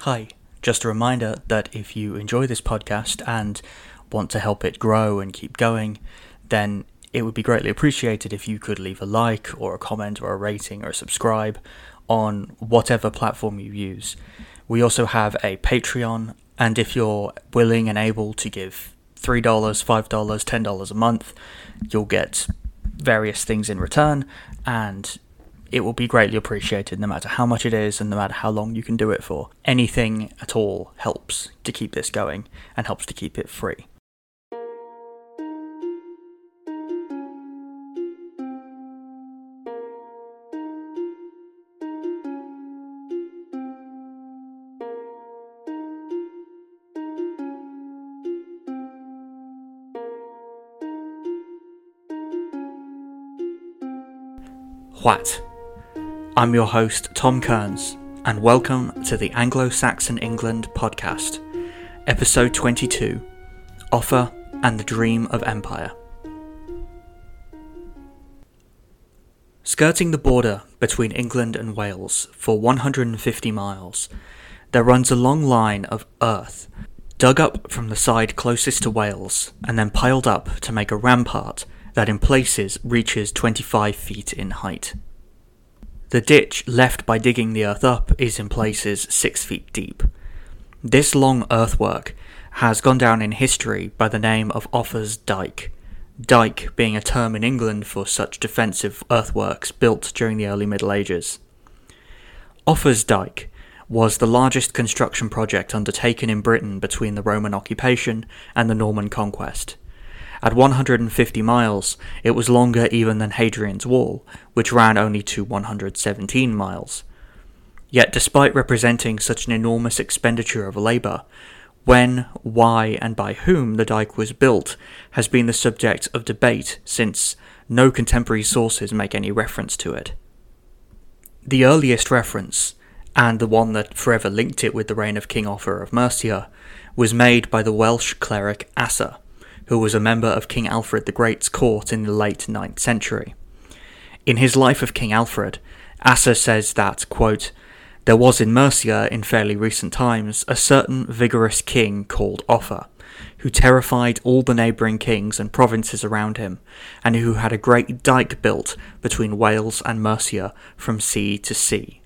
Hi, just a reminder that if you enjoy this podcast and want to help it grow and keep going, then it would be greatly appreciated if you could leave a like or a comment or a rating or a subscribe on whatever platform you use. We also have a Patreon, and if you're willing and able to give $3, $5, $10 a month, you'll get various things in return, and it will be greatly appreciated no matter how much it is and no matter how long you can do it for. Anything at all helps to keep this going and helps to keep it free. What? I'm your host, Tom Kearns, and welcome to the Anglo Saxon England podcast, episode 22 Offa and the Dream of Empire. Skirting the border between England and Wales for 150 miles, there runs a long line of earth dug up from the side closest to Wales and then piled up to make a rampart that in places reaches 25 feet in height. The ditch left by digging the earth up is in places six feet deep. This long earthwork has gone down in history by the name of Offa's Dyke, dyke being a term in England for such defensive earthworks built during the early Middle Ages. Offa's Dyke was the largest construction project undertaken in Britain between the Roman occupation and the Norman conquest. At 150 miles, it was longer even than Hadrian's Wall, which ran only to 117 miles. Yet, despite representing such an enormous expenditure of labour, when, why, and by whom the dike was built has been the subject of debate since no contemporary sources make any reference to it. The earliest reference, and the one that forever linked it with the reign of King Offa of Mercia, was made by the Welsh cleric Asser, who was a member of King Alfred the Great's court in the late 9th century. In his Life of King Alfred, Asser says that, quote, there was in Mercia in fairly recent times a certain vigorous king called Offa, who terrified all the neighbouring kings and provinces around him, and who had a great dike built between Wales and Mercia from sea to sea.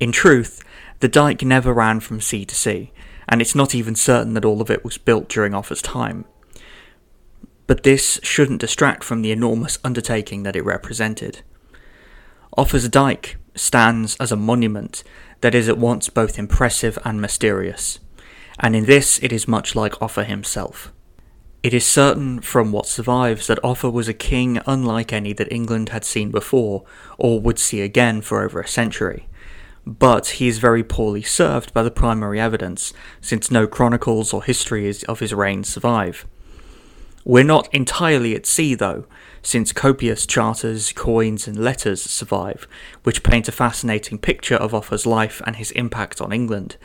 In truth, the dike never ran from sea to sea, and it's not even certain that all of it was built during Offa's time. But this shouldn't distract from the enormous undertaking that it represented. Offa's Dyke stands as a monument that is at once both impressive and mysterious, and in this it is much like Offa himself. It is certain from what survives that Offa was a king unlike any that England had seen before or would see again for over a century but he is very poorly served by the primary evidence, since no chronicles or histories of his reign survive. We're not entirely at sea, though, since copious charters, coins, and letters survive, which paint a fascinating picture of Offa's life and his impact on England.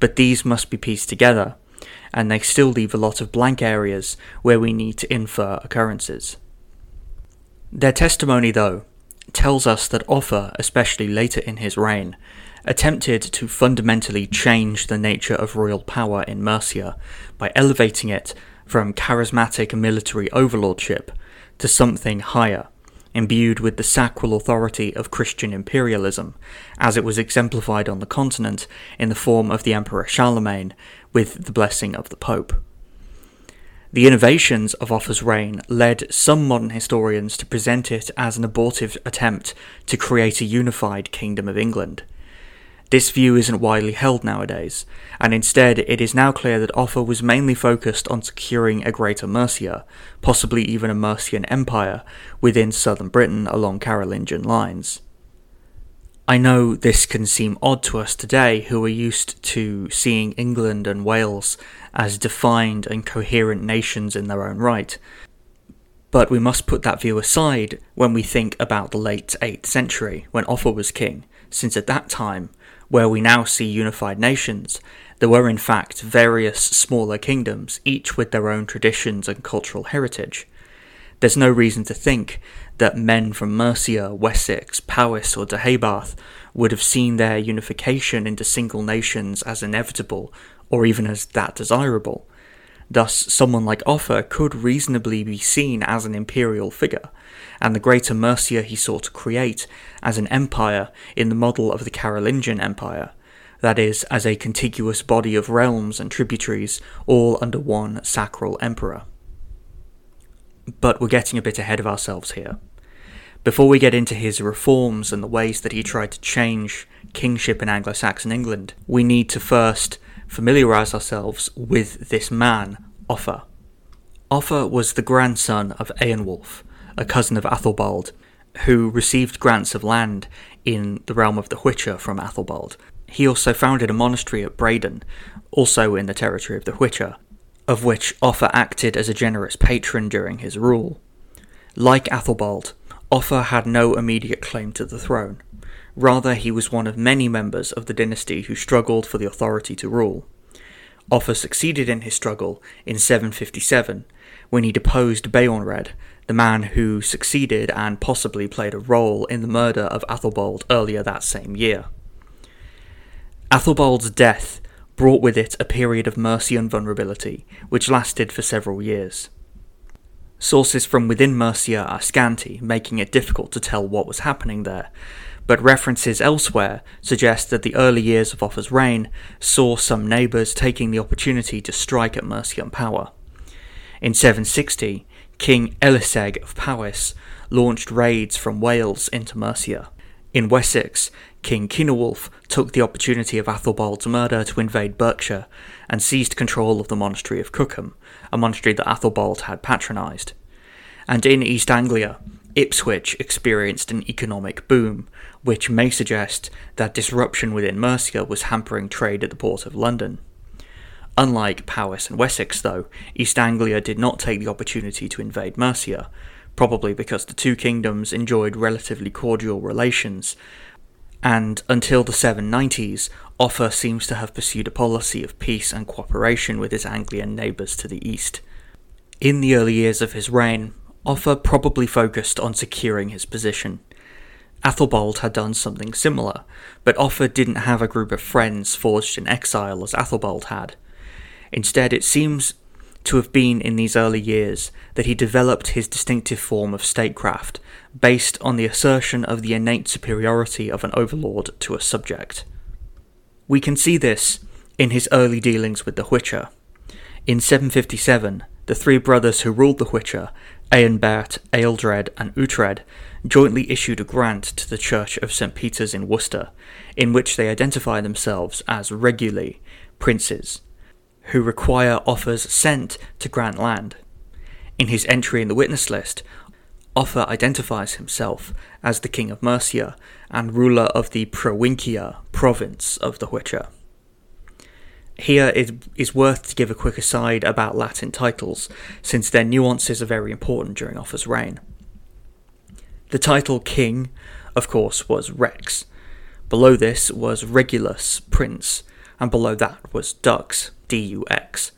But these must be pieced together, and they still leave a lot of blank areas where we need to infer occurrences. Their testimony, though, tells us that Offa, especially later in his reign, attempted to fundamentally change the nature of royal power in Mercia by elevating it from charismatic military overlordship to something higher, imbued with the sacral authority of Christian imperialism, as it was exemplified on the continent in the form of the Emperor Charlemagne with the blessing of the Pope. The innovations of Offa's reign led some modern historians to present it as an abortive attempt to create a unified Kingdom of England. This view isn't widely held nowadays, and instead it is now clear that Offa was mainly focused on securing a greater Mercia, possibly even a Mercian empire, within southern Britain along Carolingian lines. I know this can seem odd to us today who are used to seeing England and Wales as defined and coherent nations in their own right. But we must put that view aside when we think about the late 8th century, when Offa was king, since at that time, where we now see unified nations, there were in fact various smaller kingdoms, each with their own traditions and cultural heritage. There's no reason to think that men from Mercia, Wessex, Powys, or Deheubarth would have seen their unification into single nations as inevitable or even as that desirable. Thus, someone like Offa could reasonably be seen as an imperial figure, and the greater Mercia he sought to create as an empire in the model of the Carolingian Empire, that is, as a contiguous body of realms and tributaries, all under one sacral emperor. But we're getting a bit ahead of ourselves here. Before we get into his reforms and the ways that he tried to change kingship in Anglo Saxon England, we need to first familiarise ourselves with this man, Offa. Offa was the grandson of Eanwulf, a cousin of Athelbald, who received grants of land in the realm of the Hwicce from Athelbald. He also founded a monastery at Bredon, also in the territory of the Hwicce, of which Offa acted as a generous patron during his rule. Like Athelbald, Offa had no immediate claim to the throne. Rather, he was one of many members of the dynasty who struggled for the authority to rule. Offa succeeded in his struggle in 757 when he deposed Beornred, the man who succeeded and possibly played a role in the murder of Athelbald earlier that same year. Athelbald's death brought with it a period of mercy and vulnerability, which lasted for several years. Sources from within Mercia are scanty, making it difficult to tell what was happening there, but references elsewhere suggest that the early years of Offa's reign saw some neighbours taking the opportunity to strike at Mercian power. In 760, King Eliseg of Powys launched raids from Wales into Mercia. In Wessex, King Cynewulf took the opportunity of Athelbald's murder to invade Berkshire and seized control of the monastery of Cookham, a monastery that Athelbald had patronised. And in East Anglia, Ipswich experienced an economic boom, which may suggest that disruption within Mercia was hampering trade at the port of London. Unlike Powys and Wessex, though, East Anglia did not take the opportunity to invade Mercia, probably because the two kingdoms enjoyed relatively cordial relations, and until the 790s, Offa seems to have pursued a policy of peace and cooperation with his Anglian neighbours to the east. In the early years of his reign, Offa probably focused on securing his position. Athelbald had done something similar, but Offa didn't have a group of friends forged in exile as Athelbald had. Instead, it seems to have been in these early years that he developed his distinctive form of statecraft, based on the assertion of the innate superiority of an overlord to a subject. We can see this in his early dealings with the Hwicce. In 757, the three brothers who ruled the Hwicce Eanbert, Ealdred, and Uhtred jointly issued a grant to the Church of St. Peter's in Worcester, in which they identify themselves as reguli, princes, who require Offa's assent to grant land. In his entry in the witness list, Offa identifies himself as the King of Mercia and ruler of the Provincia province of the Hwicce. Here it is worth to give a quick aside about Latin titles, since their nuances are very important during Offa's reign. The title King, of course, was Rex. Below this was Regulus, Prince, and below that was Dux, D-U-X,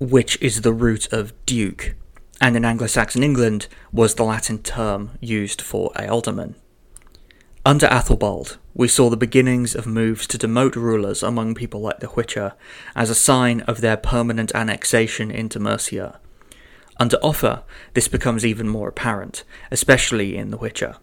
which is the root of Duke, and in Anglo-Saxon England was the Latin term used for ealdorman. Under Athelbald, we saw the beginnings of moves to demote rulers among people like the Hwicce as a sign of their permanent annexation into Mercia. Under Offa, this becomes even more apparent, especially in the Hwicce.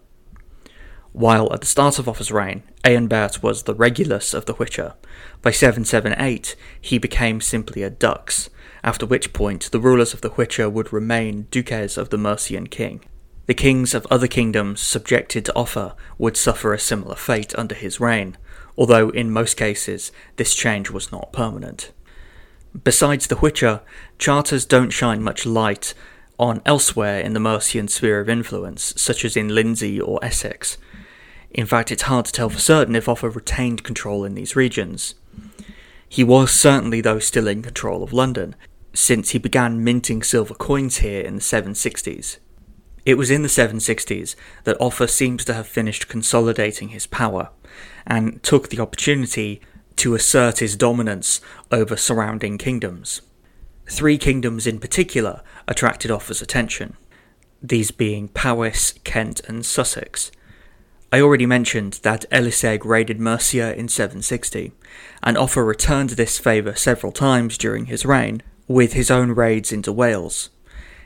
While at the start of Offa's reign, Eanbert was the Regulus of the Hwicce, by 778 he became simply a Dux, after which point the rulers of the Hwicce would remain Duces of the Mercian king. The kings of other kingdoms subjected to Offa would suffer a similar fate under his reign, although in most cases this change was not permanent. Besides the Hwicce, charters don't shine much light on elsewhere in the Mercian sphere of influence, such as in Lindsey or Essex. In fact, it's hard to tell for certain if Offa retained control in these regions. He was certainly, though, still in control of London, since he began minting silver coins here in the 760s. It was in the 760s that Offa seems to have finished consolidating his power and took the opportunity to assert his dominance over surrounding kingdoms. Three kingdoms in particular attracted Offa's attention, these being Powys, Kent, and Sussex. I already mentioned that Eliseg raided Mercia in 760, and Offa returned this favour several times during his reign, with his own raids into Wales.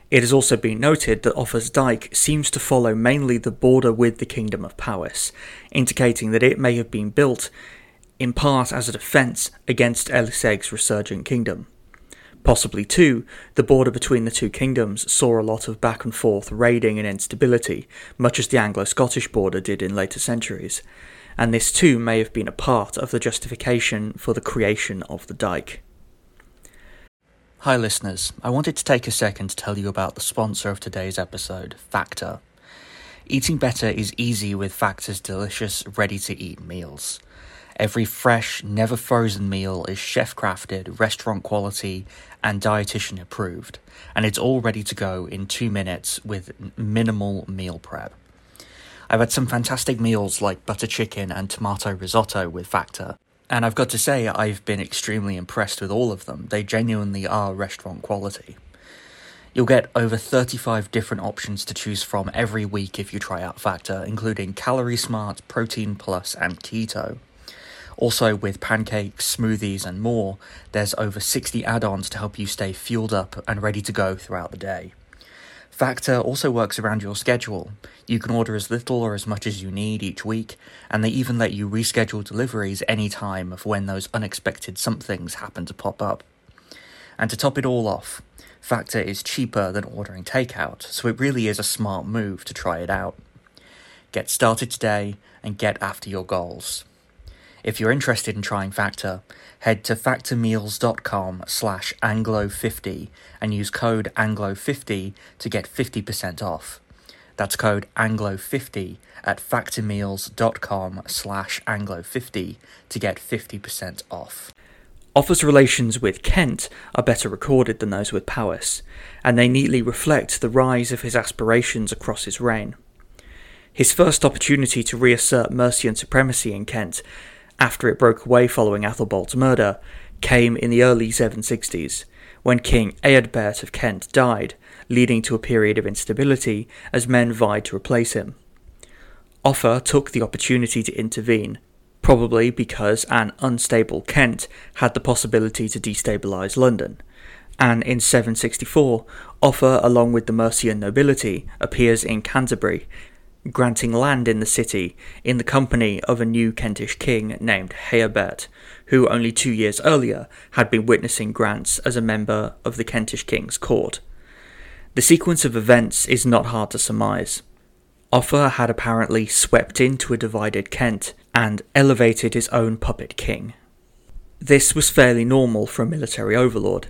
It has also been noted that Offa's Dyke seems to follow mainly the border with the Kingdom of Powys, indicating that it may have been built in part as a defence against Eliseg's resurgent kingdom. Possibly, too, the border between the two kingdoms saw a lot of back and forth raiding and instability, much as the Anglo Scottish border did in later centuries, and this too may have been a part of the justification for the creation of the Dyke. Hi, listeners. I wanted to take a second to tell you about the sponsor of today's episode, Factor. Eating better is easy with Factor's delicious, ready to eat meals. Every fresh, never frozen meal is chef crafted, restaurant quality, and dietitian approved, and it's all ready to go in two minutes with minimal meal prep. I've had some fantastic meals like butter chicken and tomato risotto with Factor, and I've got to say, I've been extremely impressed with all of them. They genuinely are restaurant quality. You'll get over 35 different options to choose from every week if you try out Factor, including Calorie Smart, Protein Plus, and Keto. Also, with pancakes, smoothies, and more, there's over 60 add ons to help you stay fueled up and ready to go throughout the day. Factor also works around your schedule. You can order as little or as much as you need each week, and they even let you reschedule deliveries any time of when those unexpected somethings happen to pop up. And to top it all off, Factor is cheaper than ordering takeout, so it really is a smart move to try it out. Get started today and get after your goals. If you're interested in trying Factor, head to factormeals.com slash anglo50 and use code anglo50 to get 50% off. That's code anglo50 at factormeals.com slash anglo50 to get 50% off. Offa's relations with Kent are better recorded than those with Powys, and they neatly reflect the rise of his aspirations across his reign. His first opportunity to reassert Mercian supremacy in Kent after it broke away following Athelbald's murder, came in the early 760s, when King Eadbert of Kent died, leading to a period of instability as men vied to replace him. Offa took the opportunity to intervene, probably because an unstable Kent had the possibility to destabilise London, and in 764, Offa, along with the Mercian nobility, appears in Canterbury granting land in the city in the company of a new Kentish king named Heobert, who only two years earlier had been witnessing grants as a member of the Kentish king's court. The sequence of events is not hard to surmise. Offa had apparently swept into a divided Kent and elevated his own puppet king. This was fairly normal for a military overlord.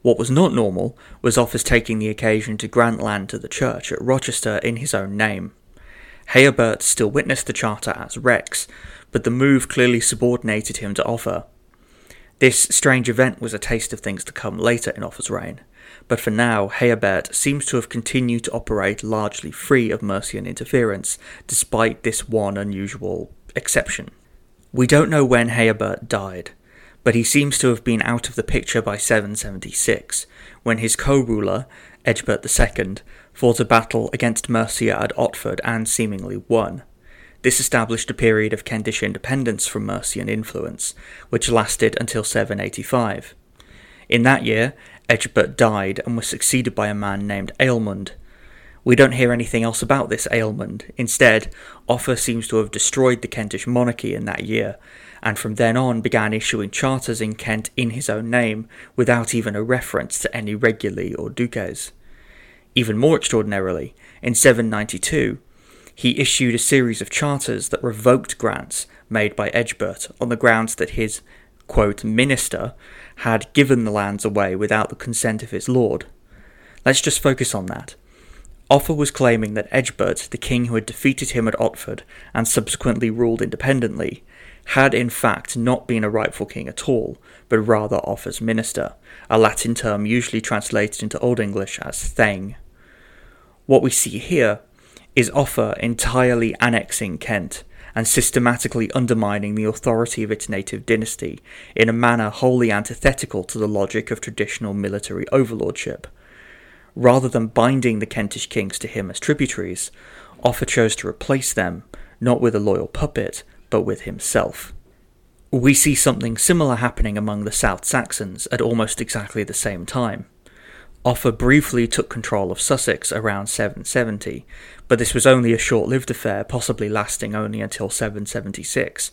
What was not normal was Offa's taking the occasion to grant land to the church at Rochester in his own name. Heobert still witnessed the charter as Rex, but the move clearly subordinated him to Offa. This strange event was a taste of things to come later in Offa's reign, but for now, Heobert seems to have continued to operate largely free of Mercian interference, despite this one unusual exception. We don't know when Heobert died, but he seems to have been out of the picture by 776, when his co ruler, Egbert II, fought a battle against Mercia at Otford and seemingly won. This established a period of Kentish independence from Mercian influence, which lasted until 785. In that year, Egbert died and was succeeded by a man named Ealhmund. We don't hear anything else about this Ealhmund. Instead, Offa seems to have destroyed the Kentish monarchy in that year, and from then on began issuing charters in Kent in his own name, without even a reference to any reguli or duces. Even more extraordinarily, in 792, he issued a series of charters that revoked grants made by Egbert on the grounds that his quote, minister had given the lands away without the consent of his lord. Let's just focus on that. Offa was claiming that Egbert, the king who had defeated him at Otford and subsequently ruled independently, had in fact not been a rightful king at all, but rather Offa's minister, a Latin term usually translated into Old English as thegn. What we see here is Offa entirely annexing Kent and systematically undermining the authority of its native dynasty in a manner wholly antithetical to the logic of traditional military overlordship. Rather than binding the Kentish kings to him as tributaries, Offa chose to replace them, not with a loyal puppet, but with himself. We see something similar happening among the South Saxons at almost exactly the same time. Offa briefly took control of Sussex around 770, but this was only a short lived affair, possibly lasting only until 776.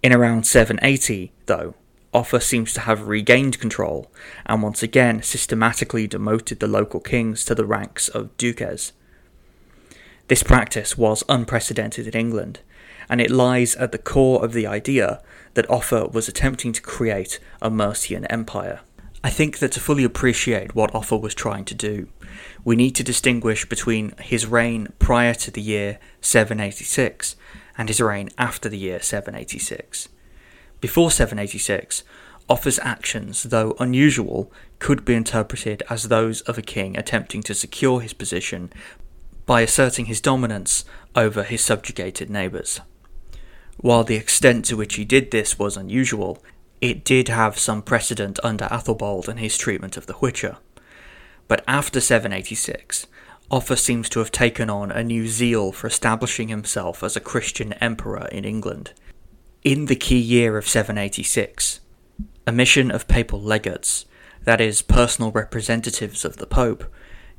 In around 780, though, Offa seems to have regained control and once again systematically demoted the local kings to the ranks of duces. This practice was unprecedented in England, and it lies at the core of the idea that Offa was attempting to create a Mercian empire. I think that to fully appreciate what Offa was trying to do, we need to distinguish between his reign prior to the year 786 and his reign after the year 786. Before 786, Offa's actions, though unusual, could be interpreted as those of a king attempting to secure his position by asserting his dominance over his subjugated neighbours. While the extent to which he did this was unusual, it did have some precedent under Athelbald and his treatment of the Hwicce. But after 786, Offa seems to have taken on a new zeal for establishing himself as a Christian emperor in England. In the key year of 786, a mission of papal legates, that is, personal representatives of the Pope,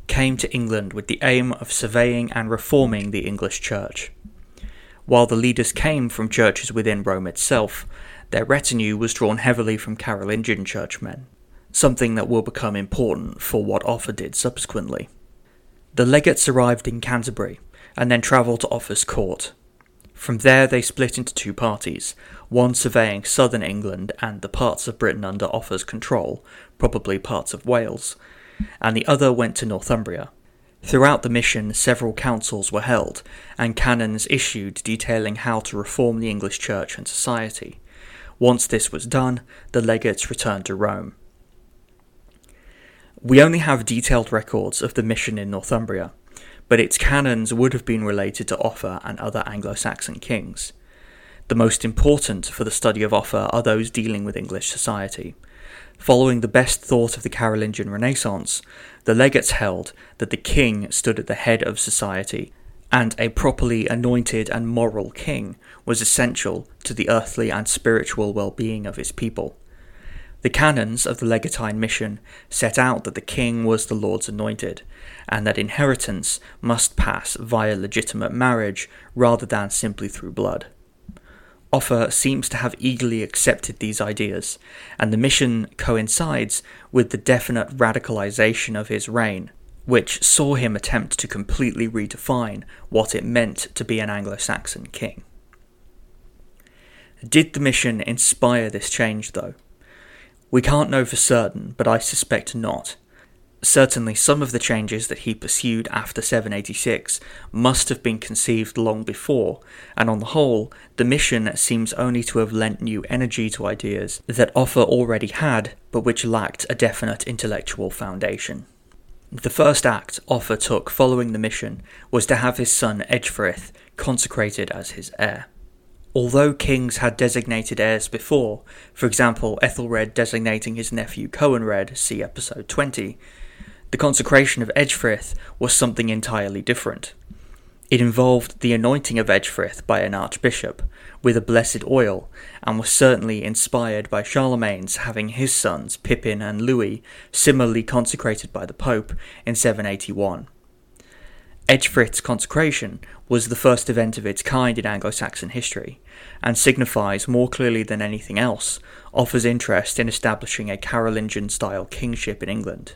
came to England with the aim of surveying and reforming the English Church. While the leaders came from churches within Rome itself, their retinue was drawn heavily from Carolingian churchmen, something that will become important for what Offa did subsequently. The legates arrived in Canterbury and then travelled to Offa's court. From there, they split into two parties, one surveying southern England and the parts of Britain under Offa's control, probably parts of Wales, and the other went to Northumbria. Throughout the mission, several councils were held, and canons issued detailing how to reform the English church and society. Once this was done, the legates returned to Rome. We only have detailed records of the mission in Northumbria, but its canons would have been related to Offa and other Anglo Saxon kings. The most important for the study of Offa are those dealing with English society. Following the best thought of the Carolingian Renaissance, the legates held that the king stood at the head of society and a properly anointed and moral king was essential to the earthly and spiritual well being of his people. The canons of the legatine mission set out that the king was the Lord's anointed, and that inheritance must pass via legitimate marriage rather than simply through blood. Offa seems to have eagerly accepted these ideas, and the mission coincides with the definite radicalization of his reign which saw him attempt to completely redefine what it meant to be an Anglo Saxon king. Did the mission inspire this change, though? We can't know for certain, but I suspect not. Certainly, some of the changes that he pursued after 786 must have been conceived long before, and on the whole, the mission seems only to have lent new energy to ideas that Offa already had, but which lacked a definite intellectual foundation. The first act Offa took following the mission was to have his son Ecgfrith consecrated as his heir. Although kings had designated heirs before, for example Ethelred designating his nephew Coenred, see episode 20, the consecration of Ecgfrith was something entirely different. It involved the anointing of Ecgfrith by an archbishop with a blessed oil, and was certainly inspired by Charlemagne's having his sons Pippin and Louis similarly consecrated by the Pope in 781. Ecgfrith's consecration was the first event of its kind in Anglo Saxon history, and signifies more clearly than anything else Offa's interest in establishing a Carolingian style kingship in England.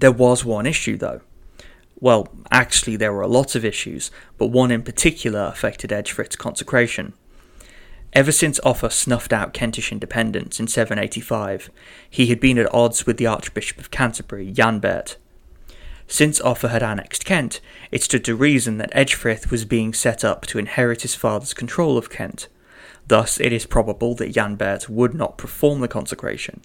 There was one issue though. Well, actually, there were a lot of issues, but one in particular affected Ecgfrith's consecration. Ever since Offa snuffed out Kentish independence in 785, he had been at odds with the Archbishop of Canterbury, Janbert. Since Offa had annexed Kent, it stood to reason that Ecgfrith was being set up to inherit his father's control of Kent. Thus, it is probable that Janbert would not perform the consecration,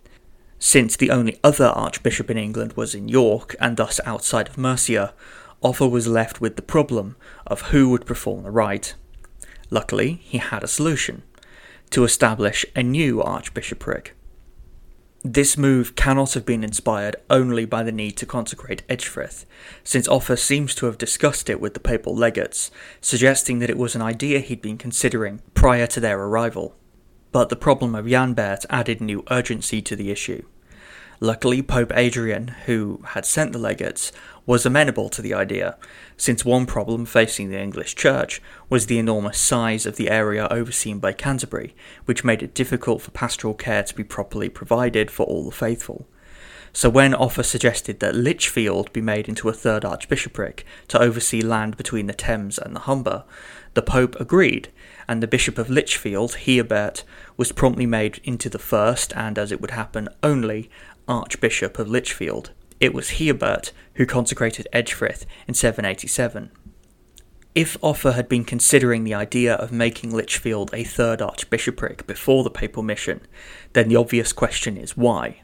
since the only other archbishop in England was in York, and thus outside of Mercia, Offa was left with the problem of who would perform the rite. Luckily, he had a solution to establish a new archbishopric. This move cannot have been inspired only by the need to consecrate Ecgfrith, since Offa seems to have discussed it with the papal legates, suggesting that it was an idea he'd been considering prior to their arrival. But the problem of Janbert added new urgency to the issue. Luckily, Pope Adrian, who had sent the legates, was amenable to the idea, since one problem facing the English Church was the enormous size of the area overseen by Canterbury, which made it difficult for pastoral care to be properly provided for all the faithful. So when Offa suggested that Lichfield be made into a third archbishopric to oversee land between the Thames and the Humber, the Pope agreed, and the Bishop of Lichfield, Heobert, was promptly made into the first, and as it would happen, only Archbishop of Lichfield. It was Heobert who consecrated Ecgfrith in 787. If Offa had been considering the idea of making Lichfield a third archbishopric before the papal mission, then the obvious question is why?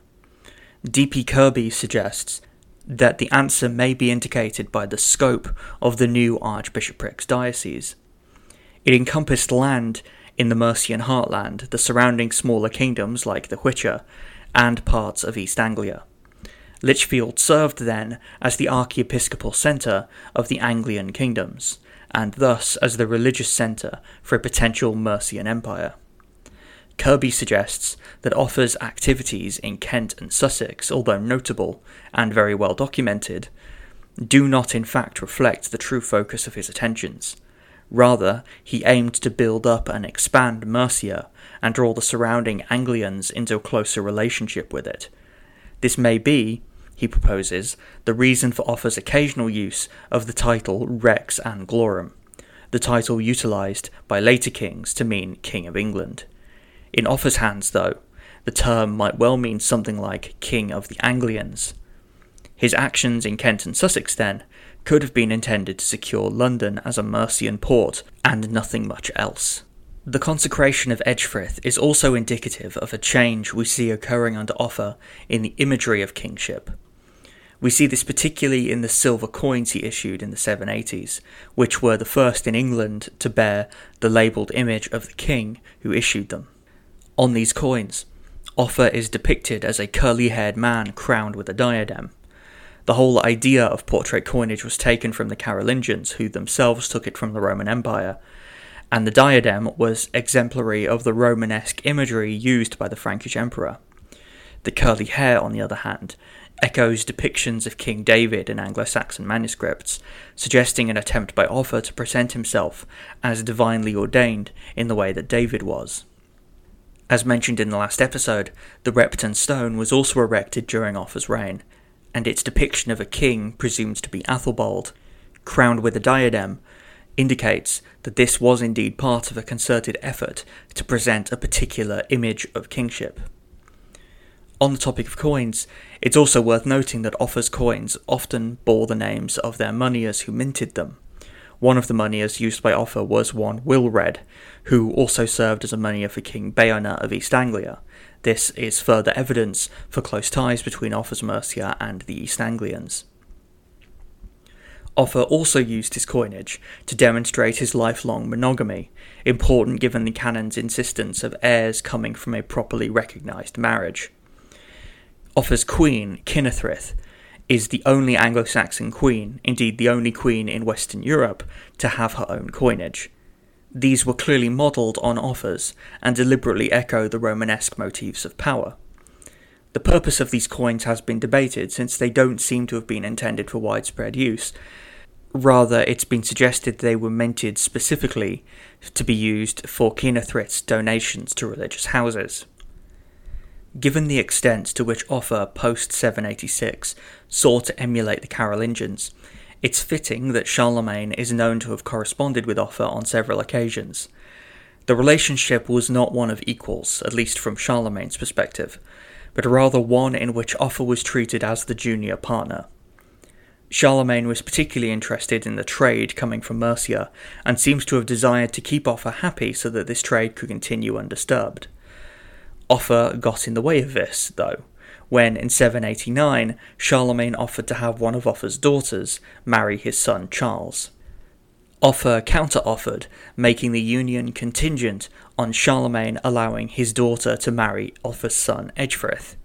D.P. Kirby suggests that the answer may be indicated by the scope of the new archbishopric's diocese. It encompassed land in the Mercian heartland, the surrounding smaller kingdoms like the Hwicce, and parts of East Anglia. Lichfield served then as the archiepiscopal centre of the Anglian kingdoms, and thus as the religious centre for a potential Mercian empire. Kirby suggests that Offa's activities in Kent and Sussex, although notable and very well documented, do not in fact reflect the true focus of his attentions. Rather, he aimed to build up and expand Mercia and draw the surrounding Anglians into a closer relationship with it. This may be, he proposes, the reason for Offa's occasional use of the title Rex Anglorum, the title utilised by later kings to mean King of England. In Offa's hands, though, the term might well mean something like King of the Anglians. His actions in Kent and Sussex, then, could have been intended to secure London as a Mercian port and nothing much else. The consecration of Ecgfrith is also indicative of a change we see occurring under Offa in the imagery of kingship. We see this particularly in the silver coins he issued in the 780s, which were the first in England to bear the labelled image of the king who issued them. On these coins, Offa is depicted as a curly haired man crowned with a diadem. The whole idea of portrait coinage was taken from the Carolingians, who themselves took it from the Roman Empire, and the diadem was exemplary of the Romanesque imagery used by the Frankish emperor. The curly hair, on the other hand, echoes depictions of King David in Anglo Saxon manuscripts, suggesting an attempt by Offa to present himself as divinely ordained in the way that David was. As mentioned in the last episode, the Repton stone was also erected during Offa's reign, and its depiction of a king presumed to be Athelbald, crowned with a diadem, indicates that this was indeed part of a concerted effort to present a particular image of kingship. On the topic of coins, it's also worth noting that Offa's coins often bore the names of their moneyers who minted them. One of the moneyers used by Offa was one Wilred, who also served as a moneyer for King Beonna of East Anglia. This is further evidence for close ties between Offa's Mercia and the East Anglians. Offa also used his coinage to demonstrate his lifelong monogamy, important given the canon's insistence of heirs coming from a properly recognised marriage. Offa's queen, Kynethryth, is the only Anglo Saxon queen, indeed the only queen in Western Europe, to have her own coinage. These were clearly modelled on Offa's and deliberately echo the Romanesque motifs of power. The purpose of these coins has been debated since they don't seem to have been intended for widespread use. Rather, it's been suggested they were minted specifically to be used for Kynethryth's donations to religious houses. Given the extent to which Offa post 786 sought to emulate the Carolingians, it's fitting that Charlemagne is known to have corresponded with Offa on several occasions. The relationship was not one of equals, at least from Charlemagne's perspective, but rather one in which Offa was treated as the junior partner. Charlemagne was particularly interested in the trade coming from Mercia and seems to have desired to keep Offa happy so that this trade could continue undisturbed. Offa got in the way of this, though, when in 789 Charlemagne offered to have one of Offa's daughters marry his son Charles. Offa counter-offered, making the union contingent on Charlemagne allowing his daughter to marry Offa's son Ecgfrith.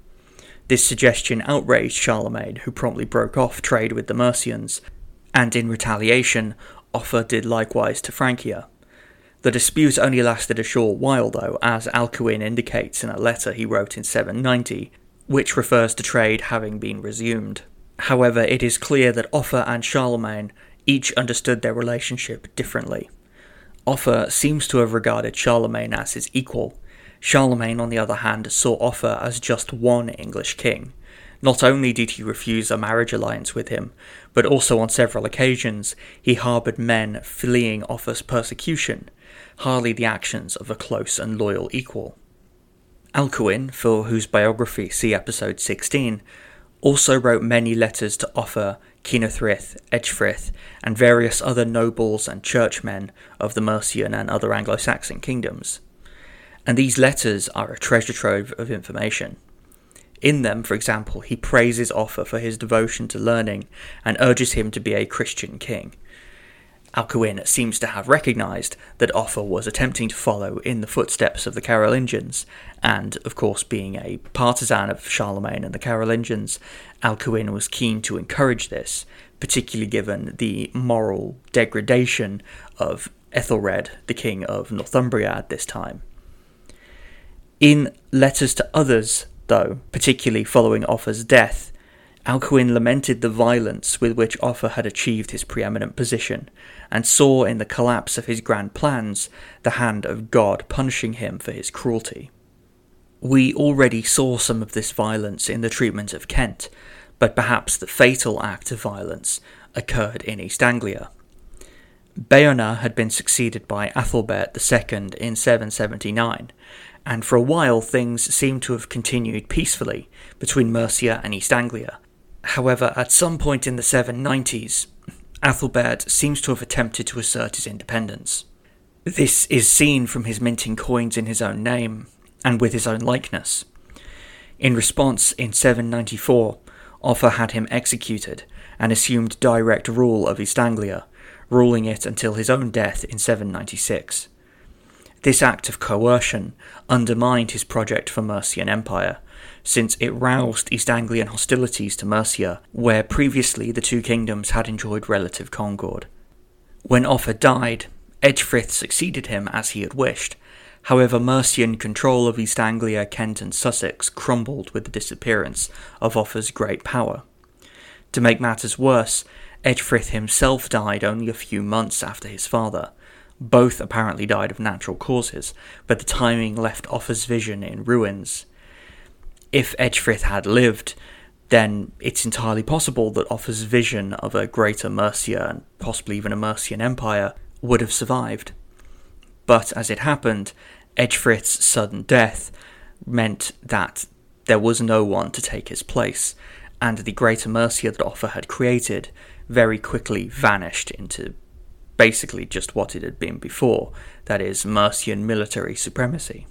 This suggestion outraged Charlemagne, who promptly broke off trade with the Mercians, and in retaliation, Offa did likewise to Francia. The dispute only lasted a short while, though, as Alcuin indicates in a letter he wrote in 790, which refers to trade having been resumed. However, it is clear that Offa and Charlemagne each understood their relationship differently. Offa seems to have regarded Charlemagne as his equal, Charlemagne, on the other hand, saw Offa as just one English king. Not only did he refuse a marriage alliance with him, but also on several occasions he harboured men fleeing Offa's persecution, hardly the actions of a close and loyal equal. Alcuin, for whose biography see episode 16, also wrote many letters to Offa, Kynethryth, Ecgfrith, and various other nobles and churchmen of the Mercian and other Anglo Saxon kingdoms and these letters are a treasure trove of information. In them, for example, he praises Offa for his devotion to learning and urges him to be a Christian king. Alcuin seems to have recognised that Offa was attempting to follow in the footsteps of the Carolingians, and, of course, being a partisan of Charlemagne and the Carolingians, Alcuin was keen to encourage this, particularly given the moral degradation of Ethelred, the king of Northumbria at this time. In letters to others, though, particularly following Offa's death, Alcuin lamented the violence with which Offa had achieved his preeminent position, and saw in the collapse of his grand plans the hand of God punishing him for his cruelty. We already saw some of this violence in the treatment of Kent, but perhaps the fatal act of violence occurred in East Anglia. Beonna had been succeeded by Athelbert II in 779, and for a while things seem to have continued peacefully between Mercia and East Anglia. However, at some point in the 790s, Athelbert seems to have attempted to assert his independence. This is seen from his minting coins in his own name and with his own likeness. In response, in 794, Offa had him executed and assumed direct rule of East Anglia, ruling it until his own death in 796. This act of coercion undermined his project for Mercian Empire, since it roused East Anglian hostilities to Mercia, where previously the two kingdoms had enjoyed relative concord. When Offa died, Ecgfrith succeeded him as he had wished. However, Mercian control of East Anglia, Kent, and Sussex crumbled with the disappearance of Offa's great power. To make matters worse, Ecgfrith himself died only a few months after his father, both apparently died of natural causes, but the timing left Offa's vision in ruins. If Ecgfrith had lived, then it's entirely possible that Offa's vision of a greater Mercia and possibly even a Mercian empire would have survived. But as it happened, Ecgfrith's sudden death meant that there was no one to take his place, and the greater Mercia that Offa had created very quickly vanished into basically just what it had been before that is, Mercian military supremacy.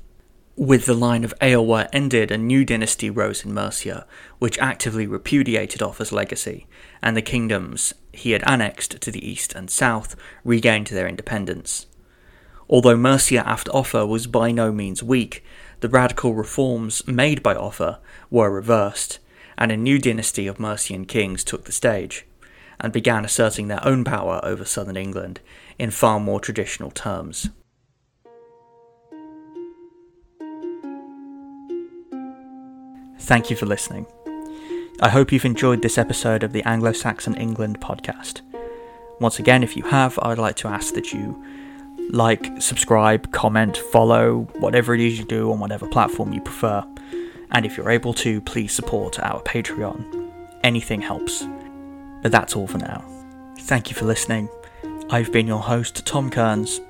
With the line of Eowa ended, a new dynasty rose in Mercia, which actively repudiated Offa's legacy, and the kingdoms he had annexed to the east and south regained their independence. Although Mercia after Offa was by no means weak, the radical reforms made by Offa were reversed, and a new dynasty of Mercian kings took the stage and began asserting their own power over southern England in far more traditional terms. Thank you for listening. I hope you've enjoyed this episode of the Anglo Saxon England podcast. Once again, if you have, I'd like to ask that you like, subscribe, comment, follow, whatever it is you do on whatever platform you prefer. And if you're able to, please support our Patreon. Anything helps. But that's all for now. Thank you for listening. I've been your host, Tom Kearns,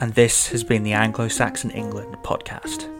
and this has been the Anglo Saxon England podcast.